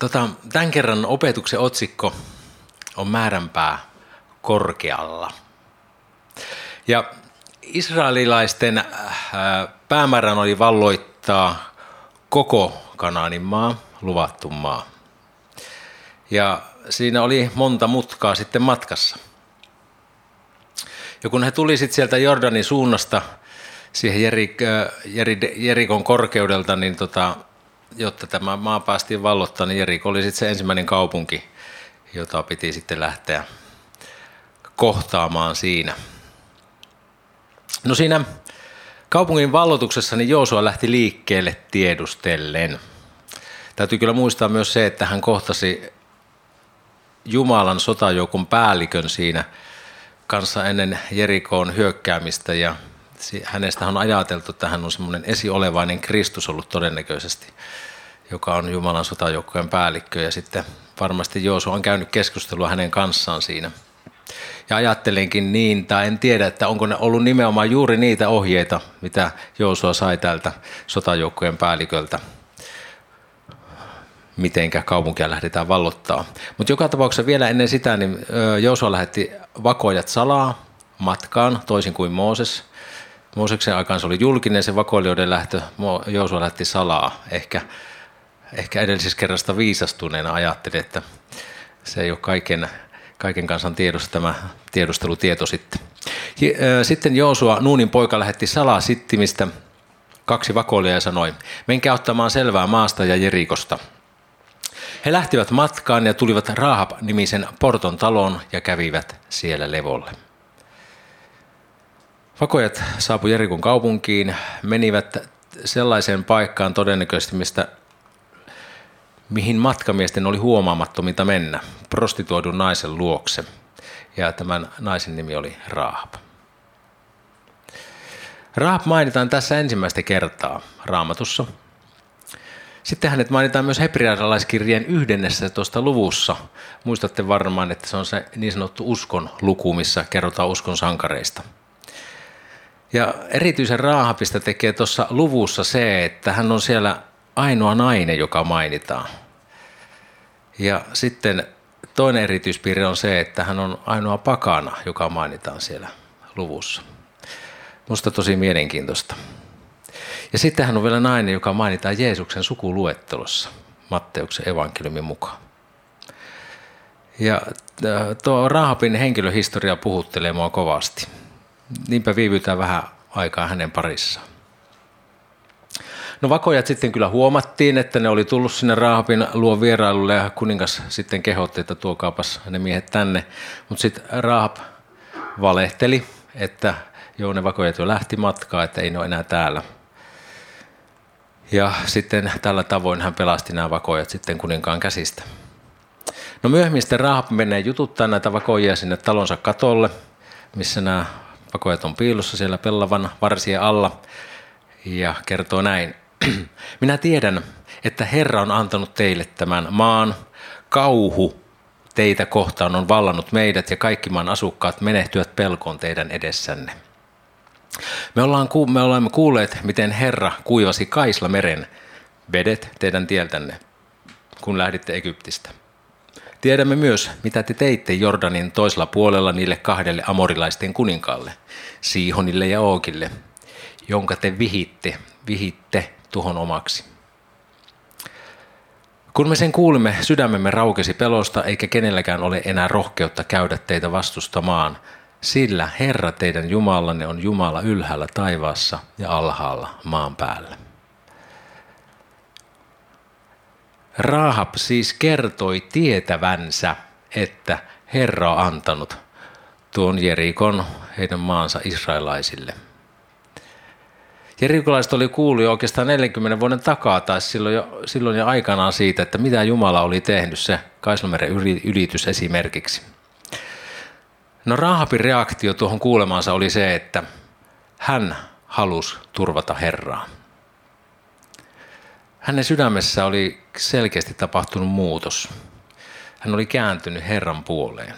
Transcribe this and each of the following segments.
Tota, tämän kerran opetuksen otsikko on määränpää korkealla. Ja israelilaisten äh, päämäärän oli valloittaa koko Kanaanin maa, luvattu maa. Ja siinä oli monta mutkaa sitten matkassa. Ja kun he tuli sitten sieltä Jordanin suunnasta siihen Jerik, Jerikon korkeudelta, niin tota, jotta tämä maa päästiin vallottaa, niin Jeriko oli sitten se ensimmäinen kaupunki, jota piti sitten lähteä kohtaamaan siinä. No siinä kaupungin vallotuksessa niin Joosua lähti liikkeelle tiedustellen. Täytyy kyllä muistaa myös se, että hän kohtasi Jumalan sotajoukon päällikön siinä kanssa ennen Jerikoon hyökkäämistä ja hänestä on ajateltu, että hän on semmoinen esiolevainen Kristus ollut todennäköisesti, joka on Jumalan sotajoukkojen päällikkö ja sitten varmasti Joosu on käynyt keskustelua hänen kanssaan siinä. Ja ajattelenkin niin, tai en tiedä, että onko ne ollut nimenomaan juuri niitä ohjeita, mitä Joosua sai tältä sotajoukkojen päälliköltä mitenkä kaupunkia lähdetään vallottaa. Mutta joka tapauksessa vielä ennen sitä, niin Joosua lähetti vakoijat salaa matkaan, toisin kuin Mooses. Mooseksen aikaan se oli julkinen se vakoilijoiden lähtö, Joosua lähti salaa. Ehkä, ehkä edellisessä kerrasta viisastuneena ajatteli, että se ei ole kaiken, kaiken kansan tiedossa tämä tiedustelutieto sitten. Sitten Joosua, Nuunin poika, lähetti salaa sittimistä kaksi vakoilijaa ja sanoi, menkää ottamaan selvää maasta ja Jerikosta – he lähtivät matkaan ja tulivat Rahab-nimisen Porton taloon ja kävivät siellä levolle. Vakojat saapu Jerikon kaupunkiin, menivät sellaiseen paikkaan todennäköisesti, mistä, mihin matkamiesten oli huomaamattominta mennä, prostituoidun naisen luokse. Ja tämän naisen nimi oli Rahab. Rahab mainitaan tässä ensimmäistä kertaa raamatussa – sitten hänet mainitaan myös hebrealaiskirjeen 11 luvussa. Muistatte varmaan, että se on se niin sanottu uskon luku, missä kerrotaan uskon sankareista. Ja erityisen raahapista tekee tuossa luvussa se, että hän on siellä ainoa nainen, joka mainitaan. Ja sitten toinen erityispiirre on se, että hän on ainoa pakana, joka mainitaan siellä luvussa. Musta tosi mielenkiintoista. Ja sitten hän on vielä nainen, joka mainitaan Jeesuksen sukuluettelossa Matteuksen evankeliumin mukaan. Ja äh, tuo Rahabin henkilöhistoria puhuttelee mua kovasti. Niinpä viivytään vähän aikaa hänen parissaan. No vakojat sitten kyllä huomattiin, että ne oli tullut sinne Rahabin luo vierailulle ja kuningas sitten kehotti, että tuokaapas ne miehet tänne. Mutta sitten Rahab valehteli, että joo ne vakojat jo lähti matkaa, että ei ne ole enää täällä. Ja sitten tällä tavoin hän pelasti nämä vakoijat sitten kuninkaan käsistä. No myöhemmin sitten Rahab menee jututtaa näitä vakoijia sinne talonsa katolle, missä nämä vakoijat on piilossa siellä pellavan varsien alla ja kertoo näin. Minä tiedän, että Herra on antanut teille tämän maan. Kauhu teitä kohtaan on vallannut meidät ja kaikki maan asukkaat menehtyvät pelkoon teidän edessänne. Me, ollaan, me olemme kuulleet, miten Herra kuivasi Kaisla meren vedet teidän tieltänne, kun lähditte Egyptistä. Tiedämme myös, mitä te teitte Jordanin toisella puolella niille kahdelle amorilaisten kuninkaalle, Siihonille ja Ookille, jonka te vihitte, vihitte tuhon omaksi. Kun me sen kuulimme, sydämemme raukesi pelosta, eikä kenelläkään ole enää rohkeutta käydä teitä vastustamaan – sillä Herra teidän Jumalanne on Jumala ylhäällä taivaassa ja alhaalla maan päällä. Rahab siis kertoi tietävänsä, että Herra on antanut tuon Jerikon heidän maansa israelaisille. Jerikolaiset oli kuullut jo oikeastaan 40 vuoden takaa tai silloin jo, silloin jo aikanaan siitä, että mitä Jumala oli tehnyt se Kaislomeren ylitys esimerkiksi. No Rahabin reaktio tuohon kuulemaansa oli se, että hän halusi turvata Herraa. Hänen sydämessä oli selkeästi tapahtunut muutos. Hän oli kääntynyt Herran puoleen.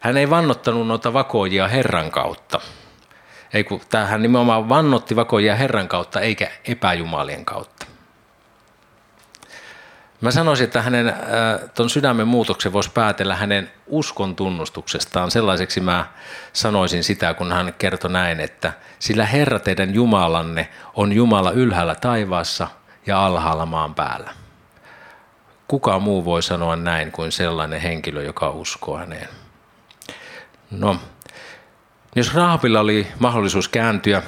Hän ei vannottanut noita vakoijia Herran kautta. Ei kun hän nimenomaan vannotti vakoijia Herran kautta eikä epäjumalien kautta. Mä sanoisin, että hänen äh, ton sydämen muutoksen voisi päätellä hänen uskon tunnustuksestaan. Sellaiseksi mä sanoisin sitä, kun hän kertoi näin, että sillä Herra teidän Jumalanne on Jumala ylhäällä taivaassa ja alhaalla maan päällä. Kuka muu voi sanoa näin kuin sellainen henkilö, joka uskoo häneen? No, jos Raapilla oli mahdollisuus kääntyä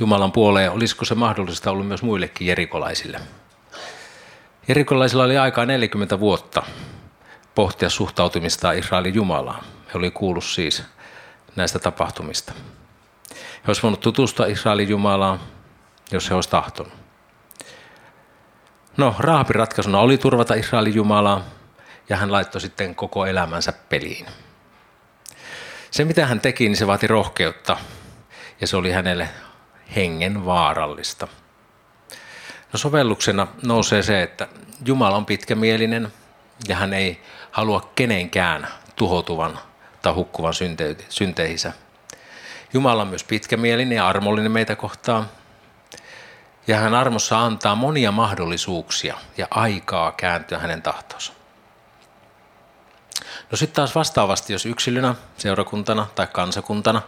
Jumalan puoleen, olisiko se mahdollista ollut myös muillekin jerikolaisille? Jerikolaisilla oli aikaa 40 vuotta pohtia suhtautumista Israelin Jumalaan. He oli kuullut siis näistä tapahtumista. He olisivat voineet tutustua Israelin Jumalaan, jos he olisivat tahtonut. No, Raapin ratkaisuna oli turvata Israelin Jumalaa, ja hän laittoi sitten koko elämänsä peliin. Se, mitä hän teki, niin se vaati rohkeutta, ja se oli hänelle hengen vaarallista. No sovelluksena nousee se, että Jumala on pitkämielinen ja hän ei halua kenenkään tuhoutuvan tai hukkuvan synteihinsä. Jumala on myös pitkämielinen ja armollinen meitä kohtaan. Ja hän armossa antaa monia mahdollisuuksia ja aikaa kääntyä hänen tahtonsa. No sitten taas vastaavasti, jos yksilönä, seurakuntana tai kansakuntana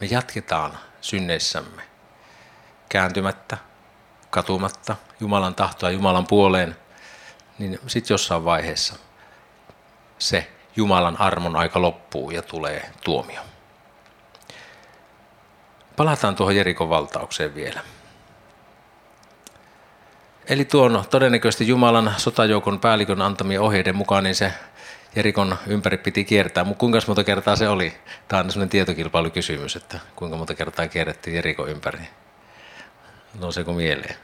me jatketaan synneissämme kääntymättä, katumatta Jumalan tahtoa Jumalan puoleen, niin sitten jossain vaiheessa se Jumalan armon aika loppuu ja tulee tuomio. Palataan tuohon Jerikon valtaukseen vielä. Eli tuon todennäköisesti Jumalan sotajoukon päällikön antamien ohjeiden mukaan, niin se Jerikon ympäri piti kiertää. Mutta kuinka monta kertaa se oli? Tämä on sellainen tietokilpailukysymys, että kuinka monta kertaa kierrettiin Jerikon ympäri. Nouseeko mieleen?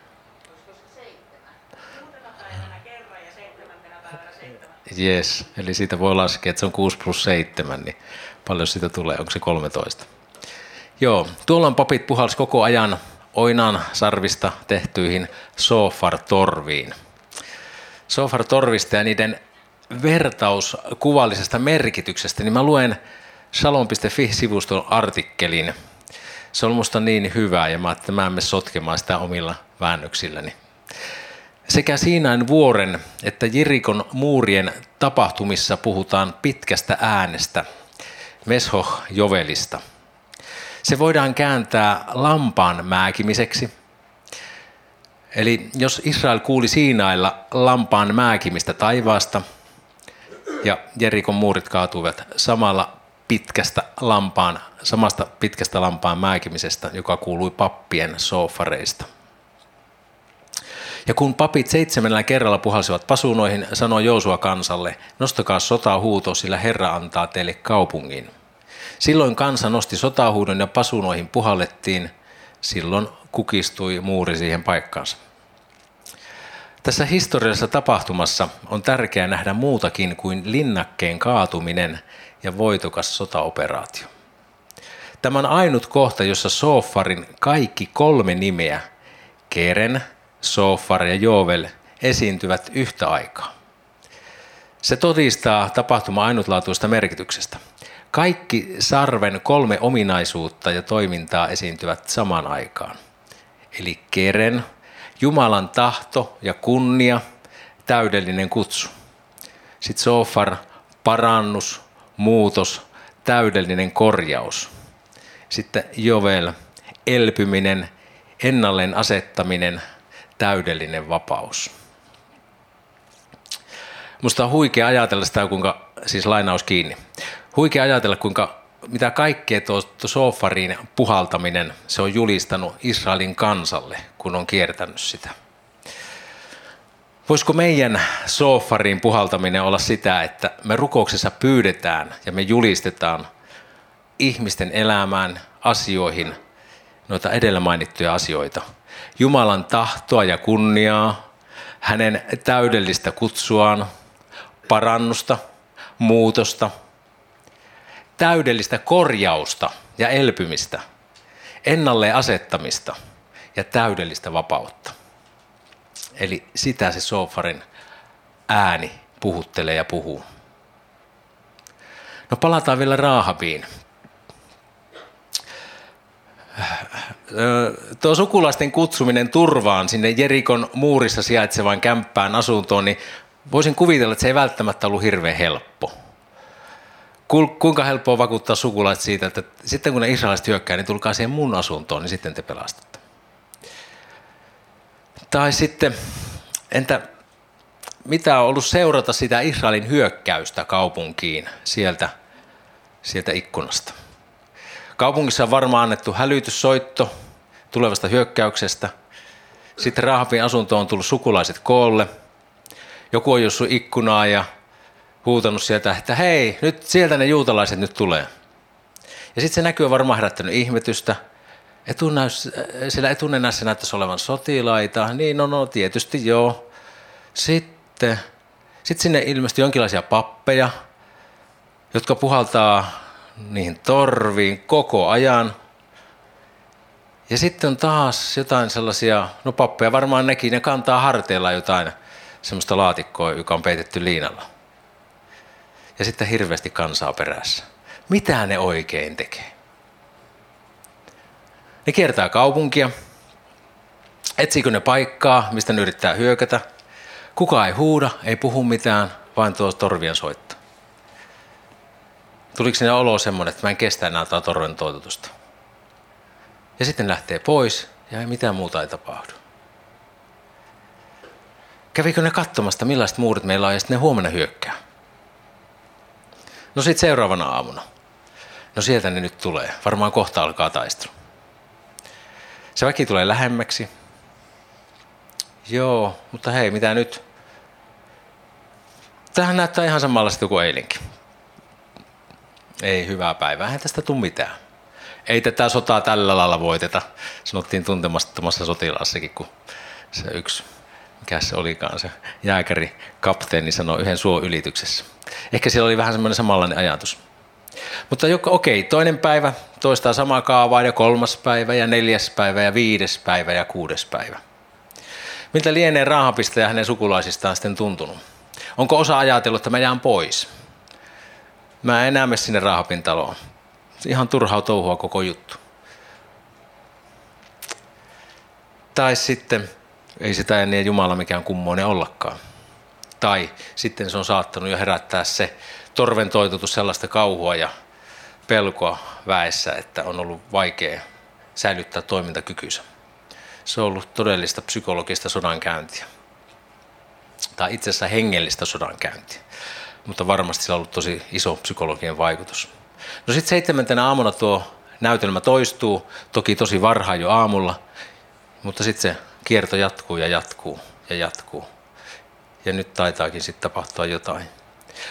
Yes, eli siitä voi laskea, että se on 6 plus 7, niin paljon siitä tulee, onko se 13? Joo, tuolla on papit puhals koko ajan oinan sarvista tehtyihin sofar-torviin. Sofar-torvista ja niiden vertaus kuvallisesta merkityksestä, niin mä luen shalom.fi-sivuston artikkelin. Se on musta niin hyvä ja mä että mä en sotkemaan sitä omilla väännöksilläni. Sekä Siinain vuoren että Jirikon muurien tapahtumissa puhutaan pitkästä äänestä, Meshoh Jovelista. Se voidaan kääntää lampaan määkimiseksi. Eli jos Israel kuuli Siinailla lampaan määkimistä taivaasta ja Jerikon muurit kaatuivat samalla pitkästä lampaan, samasta pitkästä lampaan määkimisestä, joka kuului pappien sofareista. Ja kun papit seitsemännellä kerralla puhalsivat pasunoihin, sanoi Joosua kansalle, nostakaa sotahuuto, sillä Herra antaa teille kaupungin. Silloin kansa nosti sotahuudon ja pasunoihin puhallettiin, silloin kukistui muuri siihen paikkaansa. Tässä historiallisessa tapahtumassa on tärkeää nähdä muutakin kuin linnakkeen kaatuminen ja voitokas sotaoperaatio. Tämä on ainut kohta, jossa Sofarin kaikki kolme nimeä, Keren, Sofar ja Jovel esiintyvät yhtä aikaa. Se todistaa tapahtuma ainutlaatuista merkityksestä. Kaikki sarven kolme ominaisuutta ja toimintaa esiintyvät samaan aikaan. Eli keren, Jumalan tahto ja kunnia, täydellinen kutsu. Sitten sofar, parannus, muutos, täydellinen korjaus. Sitten Jovel, elpyminen, ennalleen asettaminen, täydellinen vapaus. Musta on huikea ajatella sitä, kuinka, siis lainaus kiinni, huikea ajatella, kuinka mitä kaikkea tuo, sofarin puhaltaminen se on julistanut Israelin kansalle, kun on kiertänyt sitä. Voisiko meidän sofarin puhaltaminen olla sitä, että me rukouksessa pyydetään ja me julistetaan ihmisten elämään, asioihin, noita edellä mainittuja asioita – Jumalan tahtoa ja kunniaa, hänen täydellistä kutsuaan, parannusta, muutosta, täydellistä korjausta ja elpymistä, ennalle asettamista ja täydellistä vapautta. Eli sitä se sofarin ääni puhuttelee ja puhuu. No palataan vielä Raahabiin. tuo sukulaisten kutsuminen turvaan sinne Jerikon muurissa sijaitsevaan kämppään asuntoon, niin voisin kuvitella, että se ei välttämättä ollut hirveän helppo. Kuinka helppoa vakuuttaa sukulaiset siitä, että sitten kun ne israelaiset hyökkää, niin tulkaa siihen mun asuntoon, niin sitten te pelastatte. Tai sitten, entä mitä on ollut seurata sitä Israelin hyökkäystä kaupunkiin sieltä, sieltä ikkunasta? Kaupungissa on varmaan annettu hälytyssoitto tulevasta hyökkäyksestä. Sitten Rahabin asuntoon on tullut sukulaiset koolle. Joku on jossut ikkunaa ja huutanut sieltä, että hei, nyt sieltä ne juutalaiset nyt tulee. Ja sitten se näkyy varmaan herättänyt ihmetystä. Etunäys, siellä etunenässä näyttäisi olevan sotilaita. Niin, no, no tietysti joo. Sitten, sitten sinne ilmestyi jonkinlaisia pappeja, jotka puhaltaa niihin torviin koko ajan. Ja sitten on taas jotain sellaisia, no pappeja varmaan nekin, ne kantaa harteilla jotain semmoista laatikkoa, joka on peitetty liinalla. Ja sitten hirveästi kansaa perässä. Mitä ne oikein tekee? Ne kiertää kaupunkia. Etsiikö ne paikkaa, mistä ne yrittää hyökätä? Kuka ei huuda, ei puhu mitään, vain tuo torvien soitto. Tuliko sinne olo semmoinen, että mä en kestä enää tätä torven toitotusta. Ja sitten lähtee pois ja ei mitään muuta ei tapahdu. Kävikö ne katsomasta, millaiset muurit meillä on ja sitten ne huomenna hyökkää? No sitten seuraavana aamuna. No sieltä ne nyt tulee. Varmaan kohta alkaa taistelu. Se väki tulee lähemmäksi. Joo, mutta hei, mitä nyt? Tähän näyttää ihan samalla kuin eilinkin. Ei hyvää päivää, eihän tästä tule mitään. Ei tätä sotaa tällä lailla voiteta, sanottiin tuntemattomassa sotilaassakin, kun se yksi, mikä se olikaan, se jääkäri, kapteeni sanoi yhden ylityksessä. Ehkä siellä oli vähän semmoinen samanlainen ajatus. Mutta okei, okay, toinen päivä toistaa samaa kaavaa ja kolmas päivä ja neljäs päivä ja viides päivä ja kuudes päivä. Miltä lienee raahapista ja hänen sukulaisistaan sitten tuntunut? Onko osa ajatellut, että mä jään pois? Mä en enää mene sinne Raahapin taloon. Ihan turhaa touhua koko juttu. Tai sitten ei sitä enää Jumala mikään kummoinen ollakaan. Tai sitten se on saattanut jo herättää se torven toitotus sellaista kauhua ja pelkoa väessä, että on ollut vaikea säilyttää toimintakykynsä. Se on ollut todellista psykologista sodankäyntiä. Tai itse asiassa hengellistä sodankäyntiä mutta varmasti sillä on ollut tosi iso psykologinen vaikutus. No sitten seitsemäntenä aamuna tuo näytelmä toistuu, toki tosi varhain jo aamulla, mutta sitten se kierto jatkuu ja jatkuu ja jatkuu. Ja nyt taitaakin sitten tapahtua jotain.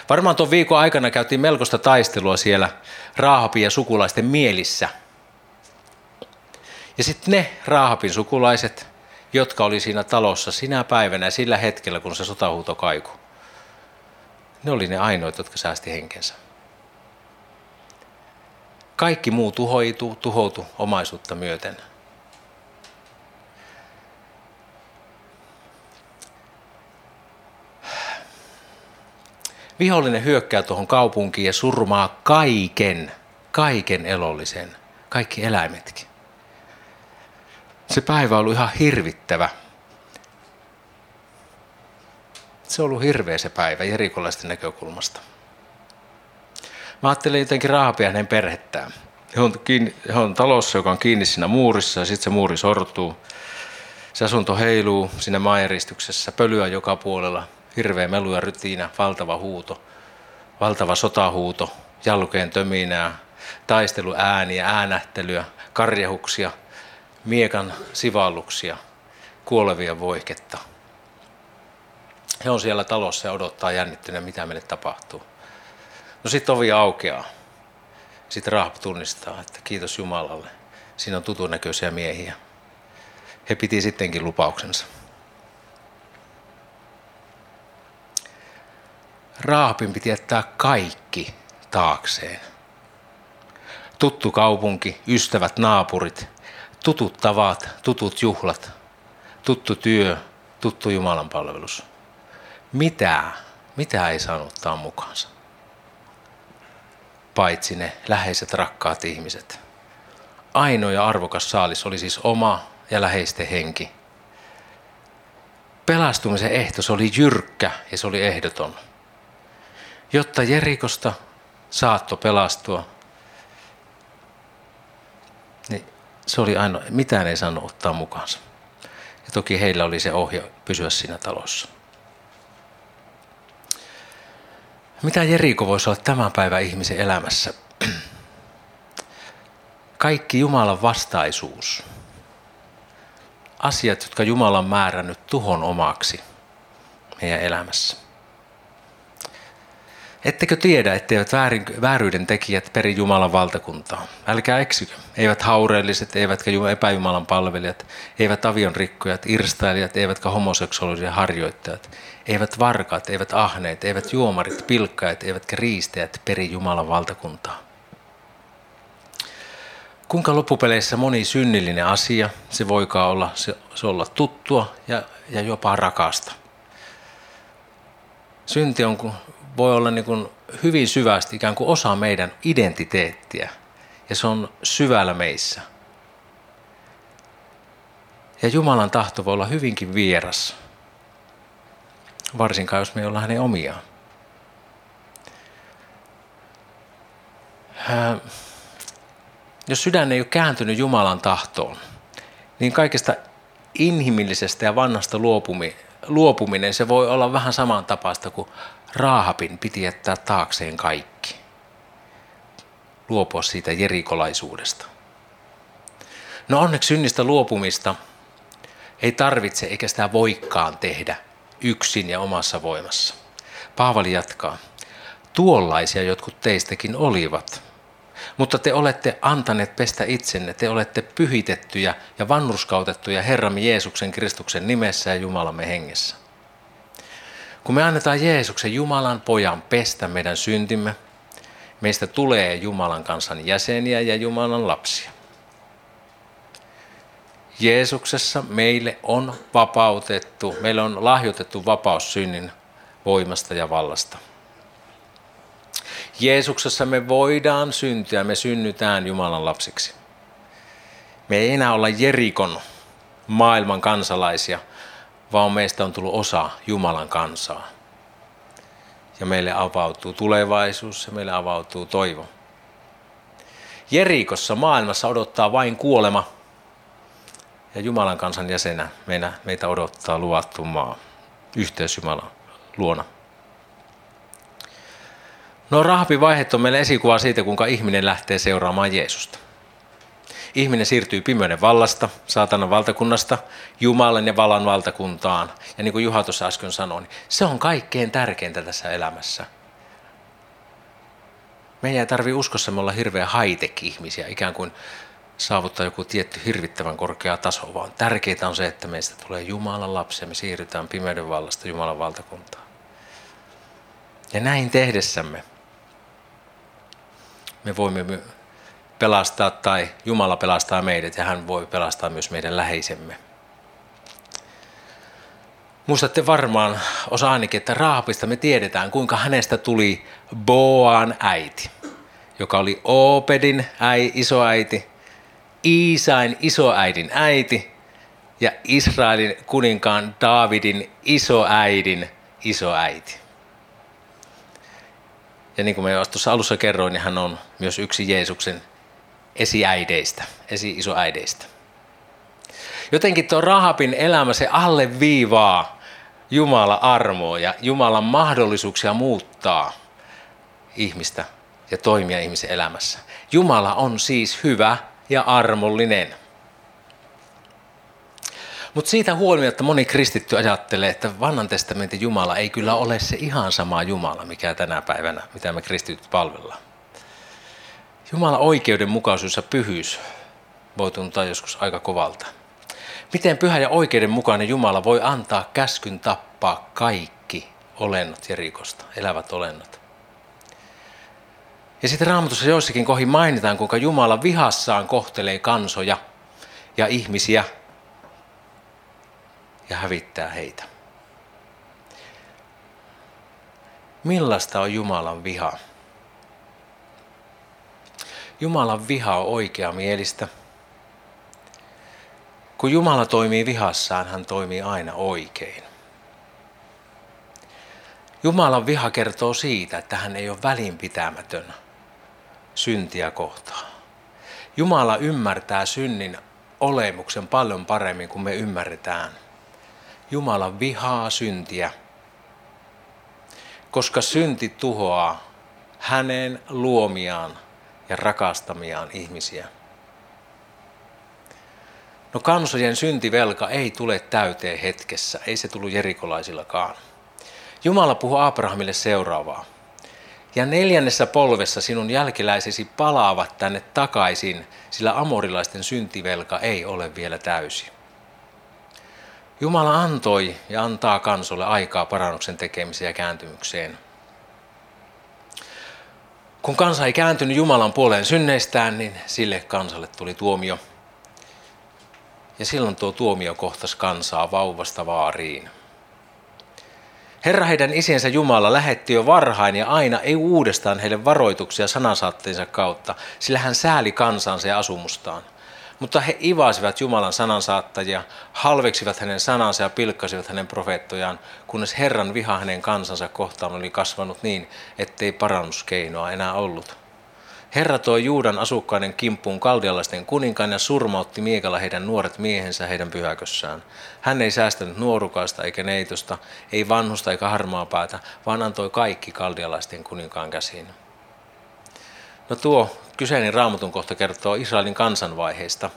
Varmaan tuon viikon aikana käytiin melkoista taistelua siellä Raahapin ja sukulaisten mielissä. Ja sitten ne Raahapin sukulaiset, jotka oli siinä talossa sinä päivänä sillä hetkellä, kun se sotahuuto kaiku, ne oli ne ainoat, jotka säästi henkensä. Kaikki muu tuhoitu, tuhoutu omaisuutta myöten. Vihollinen hyökkää tuohon kaupunkiin ja surmaa kaiken, kaiken elollisen, kaikki eläimetkin. Se päivä on ollut ihan hirvittävä. Se on ollut hirveä se päivä jerikolaisten näkökulmasta. Mä ajattelin jotenkin raapia hänen perhettään. He on, kiinni, he on talossa, joka on kiinni siinä muurissa ja sitten se muuri sortuu. Se asunto heiluu siinä maajäristyksessä, pölyä joka puolella, hirveä melu ja rytinä, valtava huuto, valtava sotahuuto, jalkojen töminää, taisteluääniä, äänähtelyä, karjahuksia, miekan sivalluksia, kuolevia voiketta – he on siellä talossa ja odottaa jännittyneen, mitä meille tapahtuu. No sitten ovi aukeaa. Sitten Rahab tunnistaa, että kiitos Jumalalle. Siinä on tutun näköisiä miehiä. He piti sittenkin lupauksensa. Raapin piti jättää kaikki taakseen. Tuttu kaupunki, ystävät, naapurit, tutut tavat, tutut juhlat, tuttu työ, tuttu Jumalan palvelus mitä, mitä ei saanut ottaa mukaansa. Paitsi ne läheiset rakkaat ihmiset. ainoa ja arvokas saalis oli siis oma ja läheisten henki. Pelastumisen ehto se oli jyrkkä ja se oli ehdoton. Jotta Jerikosta saatto pelastua, niin se oli ainoa, mitään ei saanut ottaa mukaansa. Ja toki heillä oli se ohje pysyä siinä talossa. Mitä Jeriko voisi olla tämän päivän ihmisen elämässä? Kaikki Jumalan vastaisuus. Asiat, jotka Jumala on määrännyt tuhon omaksi meidän elämässä. Ettekö tiedä, etteivät väärin, vääryyden tekijät peri Jumalan valtakuntaa? Älkää eksykö. Eivät haureelliset, eivätkä epäjumalan palvelijat, eivät avion rikkojat, irstailijat, eivätkä homoseksuaalisia harjoittajat, eivät varkaat, eivät ahneet, eivät juomarit, pilkkaat, eivätkä riisteet peri Jumalan valtakuntaa. Kuinka loppupeleissä moni synnillinen asia, se voikaan olla, se, se olla tuttua ja, ja jopa rakasta. Synti on voi olla niin kuin hyvin syvästi ikään kuin osa meidän identiteettiä. Ja se on syvällä meissä. Ja Jumalan tahto voi olla hyvinkin vieras. Varsinkaan jos me ei olla hänen omiaan. Jos sydän ei ole kääntynyt Jumalan tahtoon, niin kaikesta inhimillisestä ja vannasta luopuminen, se voi olla vähän samantapaista kuin Raahapin piti jättää taakseen kaikki. Luopua siitä jerikolaisuudesta. No onneksi synnistä luopumista ei tarvitse eikä sitä voikaan tehdä yksin ja omassa voimassa. Paavali jatkaa. Tuollaisia jotkut teistäkin olivat, mutta te olette antaneet pestä itsenne, te olette pyhitettyjä ja vannuskautettuja Herramme Jeesuksen Kristuksen nimessä ja Jumalamme hengessä. Kun me annetaan Jeesuksen Jumalan pojan pestä meidän syntimme, meistä tulee Jumalan kansan jäseniä ja Jumalan lapsia. Jeesuksessa meille on vapautettu, meille on lahjoitettu vapaus synnin voimasta ja vallasta. Jeesuksessa me voidaan syntyä, me synnytään Jumalan lapsiksi. Me ei enää olla Jerikon maailman kansalaisia – vaan meistä on tullut osa Jumalan kansaa. Ja meille avautuu tulevaisuus ja meille avautuu toivo. Jerikossa maailmassa odottaa vain kuolema. Ja Jumalan kansan jäsenä meitä, meitä odottaa luvattu maa, yhteys Jumalan luona. No vaiheet on meille esikuva siitä, kuinka ihminen lähtee seuraamaan Jeesusta. Ihminen siirtyy pimeyden vallasta, saatanan valtakunnasta, Jumalan ja valan valtakuntaan. Ja niin kuin Juha tuossa äsken sanoi, niin se on kaikkein tärkeintä tässä elämässä. Meidän ei tarvitse uskossa olla hirveän high ihmisiä ikään kuin saavuttaa joku tietty hirvittävän korkea taso, vaan tärkeintä on se, että meistä tulee Jumalan lapsia, me siirrytään pimeyden vallasta Jumalan valtakuntaan. Ja näin tehdessämme me voimme pelastaa tai Jumala pelastaa meidät ja hän voi pelastaa myös meidän läheisemme. Muistatte varmaan, osa ainakin, että Raapista me tiedetään, kuinka hänestä tuli Boan äiti, joka oli Opedin äi, isoäiti, Iisain isoäidin äiti ja Israelin kuninkaan Daavidin isoäidin isoäiti. Ja niin kuin me tuossa alussa kerroin, niin hän on myös yksi Jeesuksen esiäideistä, esi-isoäideistä. Jotenkin tuo Rahapin elämä, se alleviivaa Jumala armoa ja Jumalan mahdollisuuksia muuttaa ihmistä ja toimia ihmisen elämässä. Jumala on siis hyvä ja armollinen. Mutta siitä huolimatta moni kristitty ajattelee, että vanhan testamentin Jumala ei kyllä ole se ihan sama Jumala, mikä tänä päivänä, mitä me kristityt palvellaan. Jumalan oikeudenmukaisuus ja pyhyys voi tuntua joskus aika kovalta. Miten pyhä ja oikeudenmukainen Jumala voi antaa käskyn tappaa kaikki olennot Jerikosta, elävät olennot? Ja sitten raamatussa joissakin kohin mainitaan, kuinka Jumala vihassaan kohtelee kansoja ja ihmisiä ja hävittää heitä. Millaista on Jumalan viha? Jumalan viha on oikeamielistä Kun Jumala toimii vihassaan, hän toimii aina oikein. Jumalan viha kertoo siitä, että hän ei ole välinpitämätön syntiä kohtaan. Jumala ymmärtää synnin olemuksen paljon paremmin kuin me ymmärretään. Jumala vihaa syntiä, koska synti tuhoaa hänen luomiaan ja rakastamiaan ihmisiä. No kansojen syntivelka ei tule täyteen hetkessä, ei se tullut jerikolaisillakaan. Jumala puhuu Abrahamille seuraavaa. Ja neljännessä polvessa sinun jälkeläisesi palaavat tänne takaisin, sillä amorilaisten syntivelka ei ole vielä täysi. Jumala antoi ja antaa kansolle aikaa parannuksen tekemiseen ja kääntymykseen. Kun kansa ei kääntynyt Jumalan puoleen synneistään, niin sille kansalle tuli tuomio. Ja silloin tuo tuomio kohtasi kansaa vauvasta vaariin. Herra heidän isiensä Jumala lähetti jo varhain ja aina ei uudestaan heille varoituksia sanansaatteensa kautta, sillä hän sääli kansansa ja asumustaan. Mutta he ivasivat Jumalan sanansaattajia, halveksivat hänen sanansa ja pilkkasivat hänen profeettojaan, kunnes Herran viha hänen kansansa kohtaan oli kasvanut niin, ettei parannuskeinoa enää ollut. Herra toi Juudan asukkaiden kimppuun kaldialaisten kuninkaan ja surmautti miekalla heidän nuoret miehensä heidän pyhäkössään. Hän ei säästänyt nuorukaista eikä neitosta, ei vanhusta eikä harmaa päätä, vaan antoi kaikki kaldialaisten kuninkaan käsiin. No tuo kyseinen raamatun kohta kertoo Israelin kansanvaiheista,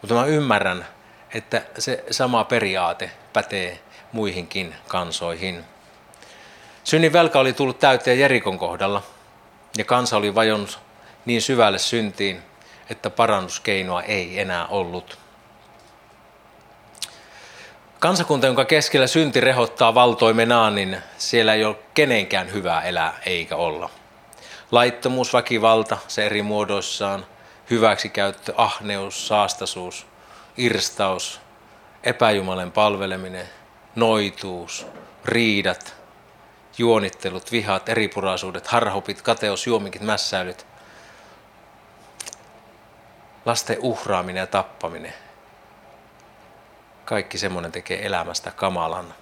mutta mä ymmärrän, että se sama periaate pätee muihinkin kansoihin. Synnin velka oli tullut täyteen Jerikon kohdalla – ja kansa oli vajonnut niin syvälle syntiin, että parannuskeinoa ei enää ollut. Kansakunta, jonka keskellä synti rehottaa valtoimenaan, niin siellä ei ole kenenkään hyvää elää eikä olla. Laittomuus, väkivalta, se eri muodoissaan, hyväksikäyttö, ahneus, saastasuus, irstaus, epäjumalen palveleminen, noituus, riidat, juonittelut, vihat, eripuraisuudet, harhopit, kateus, juomikit, mässäilyt, lasten uhraaminen ja tappaminen. Kaikki semmoinen tekee elämästä kamalan.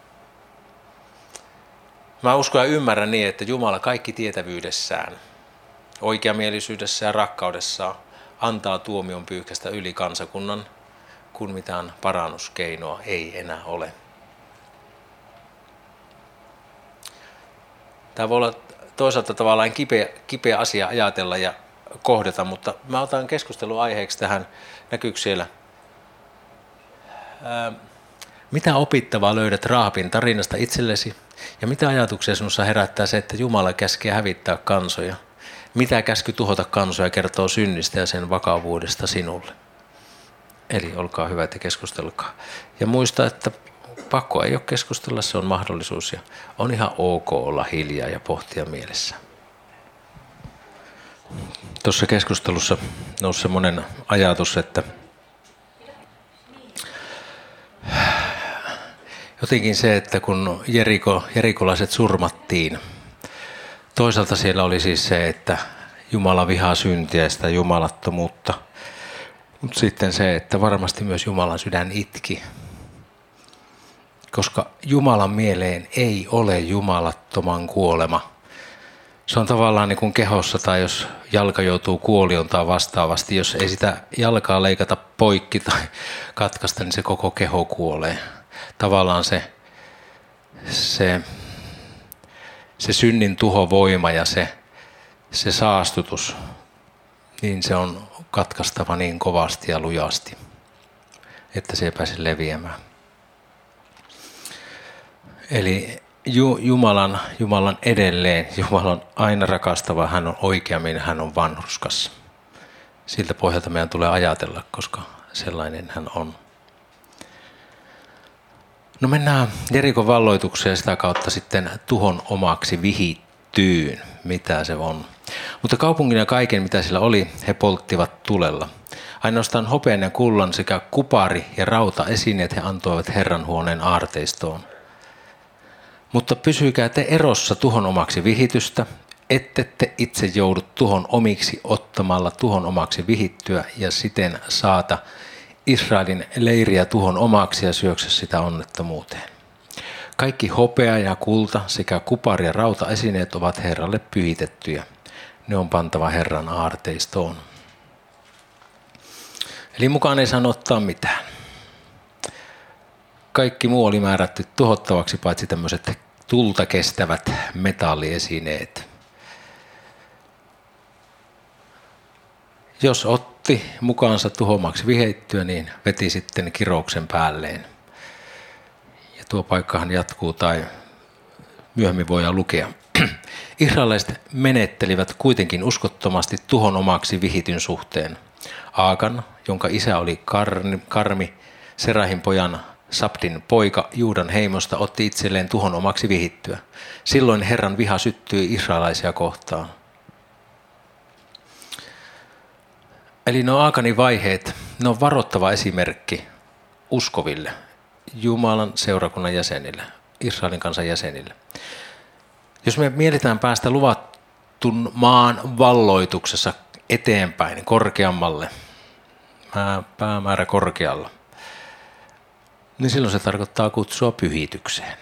Mä uskon ja ymmärrän niin, että Jumala kaikki tietävyydessään, oikeamielisyydessä ja rakkaudessaan antaa tuomion pyyhkästä yli kansakunnan, kun mitään parannuskeinoa ei enää ole. Tämä voi olla toisaalta tavallaan kipeä, kipeä asia ajatella ja kohdata, mutta mä otan keskustelun aiheeksi tähän. Näkyykö siellä? Ää, mitä opittavaa löydät Raapin tarinasta itsellesi? Ja mitä ajatuksia sinussa herättää se, että Jumala käskee hävittää kansoja? Mitä käsky tuhota kansoja kertoo synnistä ja sen vakavuudesta sinulle? Eli olkaa hyvä ja keskustelkaa. Ja muista, että pakko ei ole keskustella, se on mahdollisuus ja on ihan ok olla hiljaa ja pohtia mielessä. Tuossa keskustelussa nousi semmoinen ajatus, että jotenkin se, että kun Jeriko, jerikolaiset surmattiin, toisaalta siellä oli siis se, että Jumala vihaa syntiä ja sitä jumalattomuutta, mutta sitten se, että varmasti myös Jumalan sydän itki koska Jumalan mieleen ei ole jumalattoman kuolema. Se on tavallaan niin kuin kehossa tai jos jalka joutuu kuolion tai vastaavasti, jos ei sitä jalkaa leikata poikki tai katkaista, niin se koko keho kuolee. Tavallaan se, se, se synnin tuhovoima ja se, se saastutus, niin se on katkaistava niin kovasti ja lujasti, että se ei pääse leviämään. Eli Jumalan, Jumalan edelleen, Jumala on aina rakastava, hän on oikeammin, hän on vanhurskas. Siltä pohjalta meidän tulee ajatella, koska sellainen hän on. No mennään Jerikon valloitukseen sitä kautta sitten tuhon omaksi vihittyyn, mitä se on. Mutta kaupungin ja kaiken, mitä sillä oli, he polttivat tulella. Ainoastaan hopean ja kullan sekä kupari ja rauta esineet he antoivat Herran huoneen aarteistoon – mutta pysykää te erossa tuhon omaksi vihitystä, ette te itse joudu tuhon omiksi ottamalla tuhon omaksi vihittyä ja siten saata Israelin leiriä tuhon omaksi ja syöksy sitä onnettomuuteen. Kaikki hopea ja kulta sekä kupari ja rautaesineet ovat Herralle pyhitettyjä. Ne on pantava Herran aarteistoon. Eli mukaan ei saa ottaa mitään. Kaikki muu oli määrätty tuhottavaksi, paitsi tämmöiset tulta kestävät metalliesineet. Jos otti mukaansa tuhomaksi viheittyä, niin veti sitten kirouksen päälleen. Ja tuo paikkahan jatkuu tai myöhemmin voidaan lukea. Israelaiset menettelivät kuitenkin uskottomasti tuhon omaksi vihityn suhteen. Aakan, jonka isä oli Karmi, Serahin pojan Sabdin poika Juudan heimosta otti itselleen tuhon omaksi vihittyä. Silloin Herran viha syttyi israelaisia kohtaan. Eli no Aakanin vaiheet, ne on varoittava esimerkki uskoville, Jumalan seurakunnan jäsenille, Israelin kansan jäsenille. Jos me mietitään päästä luvattun maan valloituksessa eteenpäin korkeammalle, päämäärä korkealla, niin silloin se tarkoittaa kutsua pyhitykseen,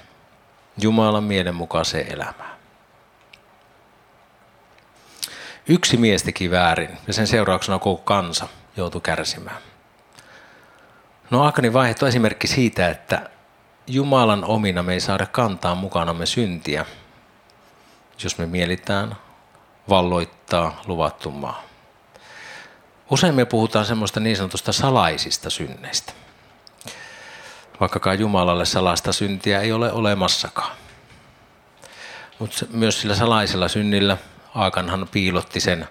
Jumalan mielenmukaiseen elämään. Yksi mies teki väärin ja sen seurauksena koko kansa joutui kärsimään. No Akanin vaihe on esimerkki siitä, että Jumalan omina me ei saada kantaa mukanamme syntiä, jos me mielitään valloittaa luvattu maa. Usein me puhutaan semmoista niin sanotusta salaisista synneistä – vaikkakaan Jumalalle salasta syntiä ei ole olemassakaan. Mutta myös sillä salaisella synnillä Aakanhan piilotti sen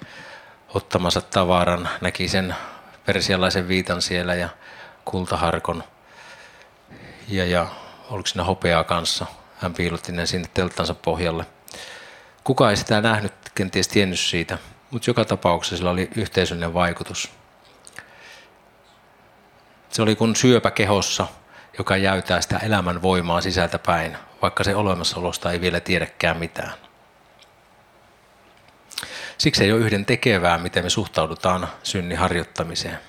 ottamansa tavaran, näki sen persialaisen viitan siellä ja kultaharkon ja, ja oliko siinä hopeaa kanssa. Hän piilotti ne sinne telttansa pohjalle. Kuka ei sitä nähnyt, kenties tiennyt siitä, mutta joka tapauksessa sillä oli yhteisöllinen vaikutus. Se oli kuin syöpä kehossa – joka jäytää sitä elämän voimaa sisältä päin, vaikka se olemassaolosta ei vielä tiedäkään mitään. Siksi ei ole yhden tekevää, miten me suhtaudutaan synnin harjoittamiseen.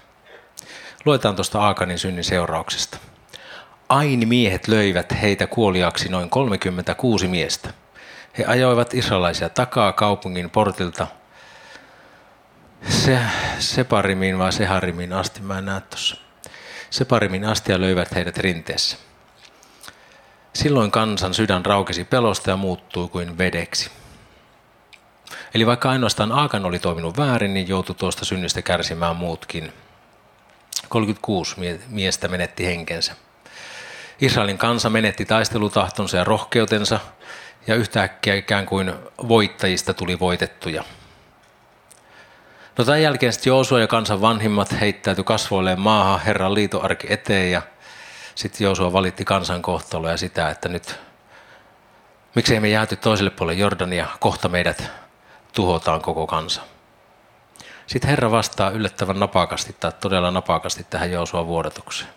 Luetaan tuosta Aakanin synnin seurauksesta. Aini miehet löivät heitä kuoliaksi noin 36 miestä. He ajoivat israelaisia takaa kaupungin portilta se, Separimiin vai Seharimiin asti, mä en näe tuossa. Separimin astia löivät heidät rinteessä. Silloin kansan sydän raukesi pelosta ja muuttui kuin vedeksi. Eli vaikka ainoastaan Aakan oli toiminut väärin, niin joutui tuosta synnistä kärsimään muutkin. 36 miestä menetti henkensä. Israelin kansa menetti taistelutahtonsa ja rohkeutensa, ja yhtäkkiä ikään kuin voittajista tuli voitettuja – No tämän jälkeen sitten Joosua ja kansan vanhimmat heittäytyi kasvoilleen maahan Herran liitoarki eteen ja sitten Joosua valitti kansan kohtaloa ja sitä, että nyt miksei me jääty toiselle puolelle Jordania, kohta meidät tuhotaan koko kansa. Sitten Herra vastaa yllättävän napakasti tai todella napakasti tähän Joosua vuodatukseen.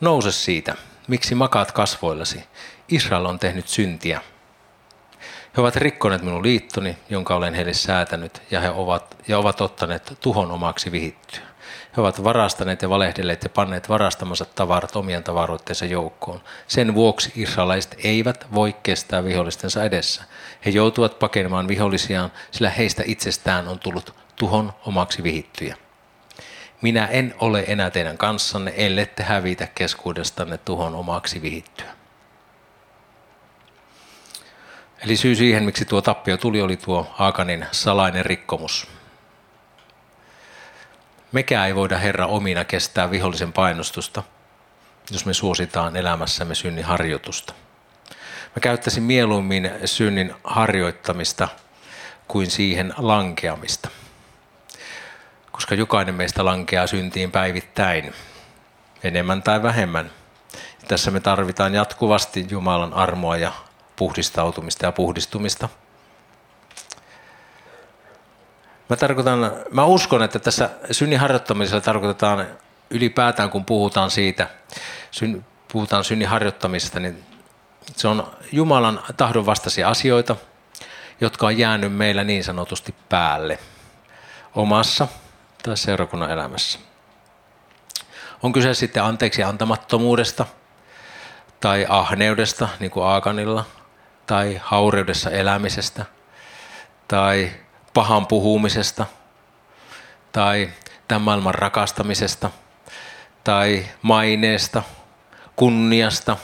Nouse siitä, miksi makaat kasvoillasi. Israel on tehnyt syntiä. He ovat rikkoneet minun liittoni, jonka olen heille säätänyt, ja he ovat, ja ovat ottaneet tuhon omaksi vihittyä. He ovat varastaneet ja valehdelleet ja panneet varastamansa tavarat omien tavaroitteensa joukkoon. Sen vuoksi israelaiset eivät voi kestää vihollistensa edessä. He joutuvat pakenemaan vihollisiaan, sillä heistä itsestään on tullut tuhon omaksi vihittyjä. Minä en ole enää teidän kanssanne, ellette hävitä keskuudestanne tuhon omaksi vihittyä. Eli syy siihen, miksi tuo tappio tuli, oli tuo Aakanin salainen rikkomus. Mekään ei voida Herra omina kestää vihollisen painostusta, jos me suositaan elämässämme synnin harjoitusta. Mä käyttäisin mieluummin synnin harjoittamista kuin siihen lankeamista. Koska jokainen meistä lankeaa syntiin päivittäin, enemmän tai vähemmän. Tässä me tarvitaan jatkuvasti Jumalan armoa ja puhdistautumista ja puhdistumista. Mä, tarkoitan, mä uskon, että tässä synnin harjoittamisella tarkoitetaan ylipäätään, kun puhutaan siitä, syn, puhutaan synnin harjoittamisesta, niin se on Jumalan tahdon vastaisia asioita, jotka on jäänyt meillä niin sanotusti päälle omassa tai seurakunnan elämässä. On kyse sitten anteeksi antamattomuudesta tai ahneudesta, niin kuin Aakanilla, tai haureudessa elämisestä, tai pahan puhumisesta, tai tämän maailman rakastamisesta, tai maineesta, kunniasta,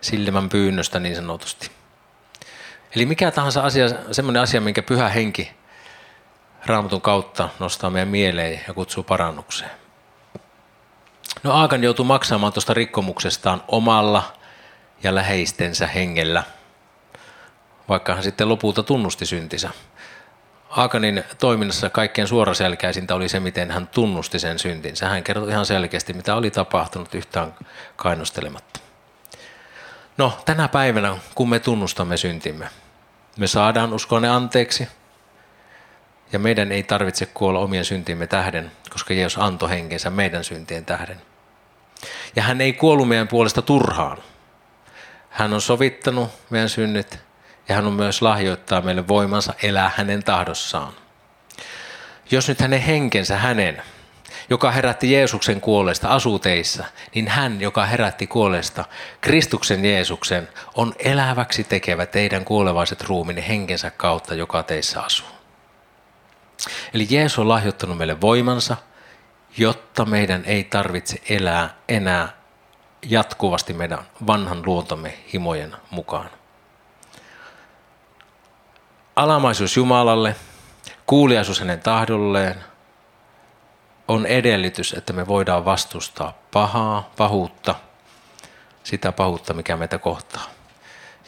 silmän pyynnöstä niin sanotusti. Eli mikä tahansa asia, semmoinen asia, minkä pyhä henki raamatun kautta nostaa meidän mieleen ja kutsuu parannukseen. No Aakan joutuu maksamaan tuosta rikkomuksestaan omalla ja läheistensä hengellä, vaikka hän sitten lopulta tunnusti syntinsä. Aakanin toiminnassa kaikkein suoraselkäisintä oli se, miten hän tunnusti sen syntinsä. Hän kertoi ihan selkeästi, mitä oli tapahtunut yhtään kainostelematta. No, tänä päivänä, kun me tunnustamme syntimme, me saadaan uskoa ne anteeksi, ja meidän ei tarvitse kuolla omien syntimme tähden, koska Jeesus antoi henkensä meidän syntien tähden. Ja hän ei kuollut meidän puolesta turhaan. Hän on sovittanut meidän synnit ja hän on myös lahjoittaa meille voimansa elää hänen tahdossaan. Jos nyt hänen henkensä hänen, joka herätti Jeesuksen kuolesta, asuu teissä, niin hän, joka herätti kuolesta, Kristuksen Jeesuksen, on eläväksi tekevä teidän kuolevaiset ruuminen henkensä kautta, joka teissä asuu. Eli Jeesus on lahjoittanut meille voimansa, jotta meidän ei tarvitse elää enää jatkuvasti meidän vanhan luontomme himojen mukaan. Alamaisuus Jumalalle, kuuliaisuus hänen tahdolleen on edellytys, että me voidaan vastustaa pahaa, pahuutta, sitä pahuutta, mikä meitä kohtaa.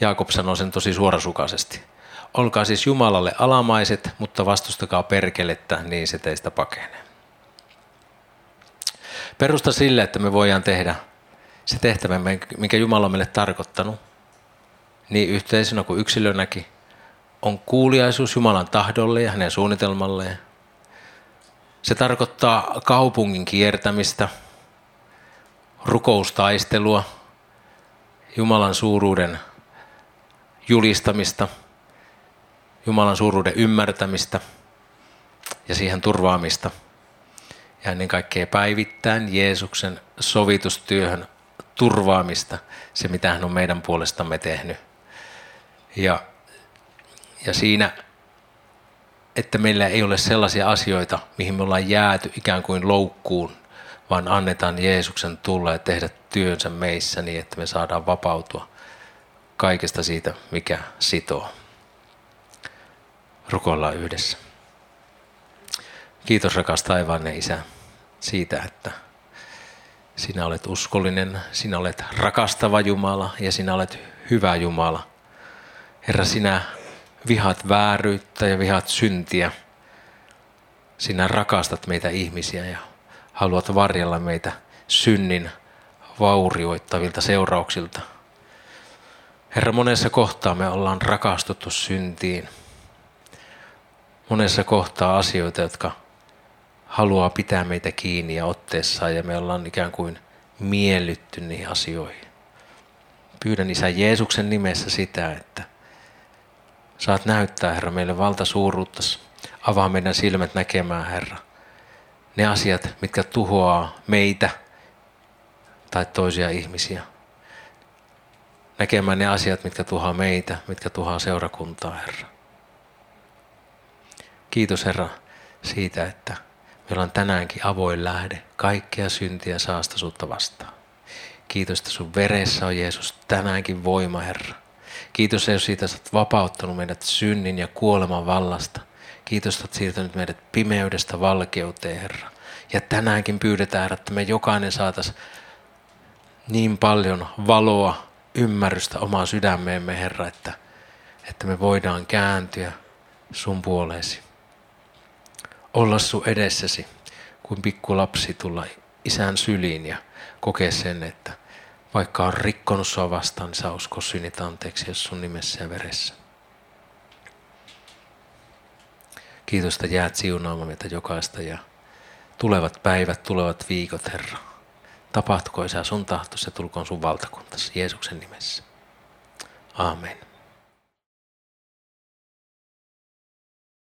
Jaakob sanoi sen tosi suorasukaisesti. Olkaa siis Jumalalle alamaiset, mutta vastustakaa perkelettä, niin se teistä pakenee. Perusta sille, että me voidaan tehdä se tehtävä, minkä Jumala on meille tarkoittanut, niin yhteisönä kuin yksilönäkin, on kuuliaisuus Jumalan tahdolle ja hänen suunnitelmalleen. Se tarkoittaa kaupungin kiertämistä, rukoustaistelua, Jumalan suuruuden julistamista, Jumalan suuruuden ymmärtämistä ja siihen turvaamista. Ja ennen kaikkea päivittäin Jeesuksen sovitustyöhön turvaamista, se mitä hän on meidän puolestamme tehnyt. Ja ja siinä, että meillä ei ole sellaisia asioita, mihin me ollaan jääty ikään kuin loukkuun, vaan annetaan Jeesuksen tulla ja tehdä työnsä meissä niin, että me saadaan vapautua kaikesta siitä, mikä sitoo. Rukoillaan yhdessä. Kiitos rakas taivaanne Isä siitä, että sinä olet uskollinen, sinä olet rakastava Jumala ja sinä olet hyvä Jumala. Herra, sinä vihat vääryyttä ja vihat syntiä. Sinä rakastat meitä ihmisiä ja haluat varjella meitä synnin vaurioittavilta seurauksilta. Herra, monessa kohtaa me ollaan rakastuttu syntiin. Monessa kohtaa asioita, jotka haluaa pitää meitä kiinni ja otteessaan ja me ollaan ikään kuin miellytty niihin asioihin. Pyydän Isä Jeesuksen nimessä sitä, että Saat näyttää, Herra, meille valtasuuruutta. Avaa meidän silmät näkemään, Herra. Ne asiat, mitkä tuhoaa meitä tai toisia ihmisiä. Näkemään ne asiat, mitkä tuhoaa meitä, mitkä tuhoaa seurakuntaa, Herra. Kiitos, Herra, siitä, että meillä on tänäänkin avoin lähde kaikkea syntiä saastasuutta vastaan. Kiitos, että sun veressä on Jeesus tänäänkin voima, Herra. Kiitos Jeesus siitä, että olet vapauttanut meidät synnin ja kuoleman vallasta. Kiitos, että olet siirtänyt meidät pimeydestä valkeuteen, Herra. Ja tänäänkin pyydetään, että me jokainen saataisiin niin paljon valoa, ymmärrystä omaan sydämeemme, Herra, että, että me voidaan kääntyä sun puoleesi. Olla sun edessäsi, kuin pikku lapsi tulla isän syliin ja kokea sen, että vaikka on rikkonut sua vastaan, niin saa usko synnit anteeksi, jos sun nimessä ja veressä. Kiitos, että jäät siunaamaan meitä jokaista ja tulevat päivät, tulevat viikot, Herra. Tapahtuko Isä sun tahtosi ja tulkoon sun valtakuntasi Jeesuksen nimessä. Amen.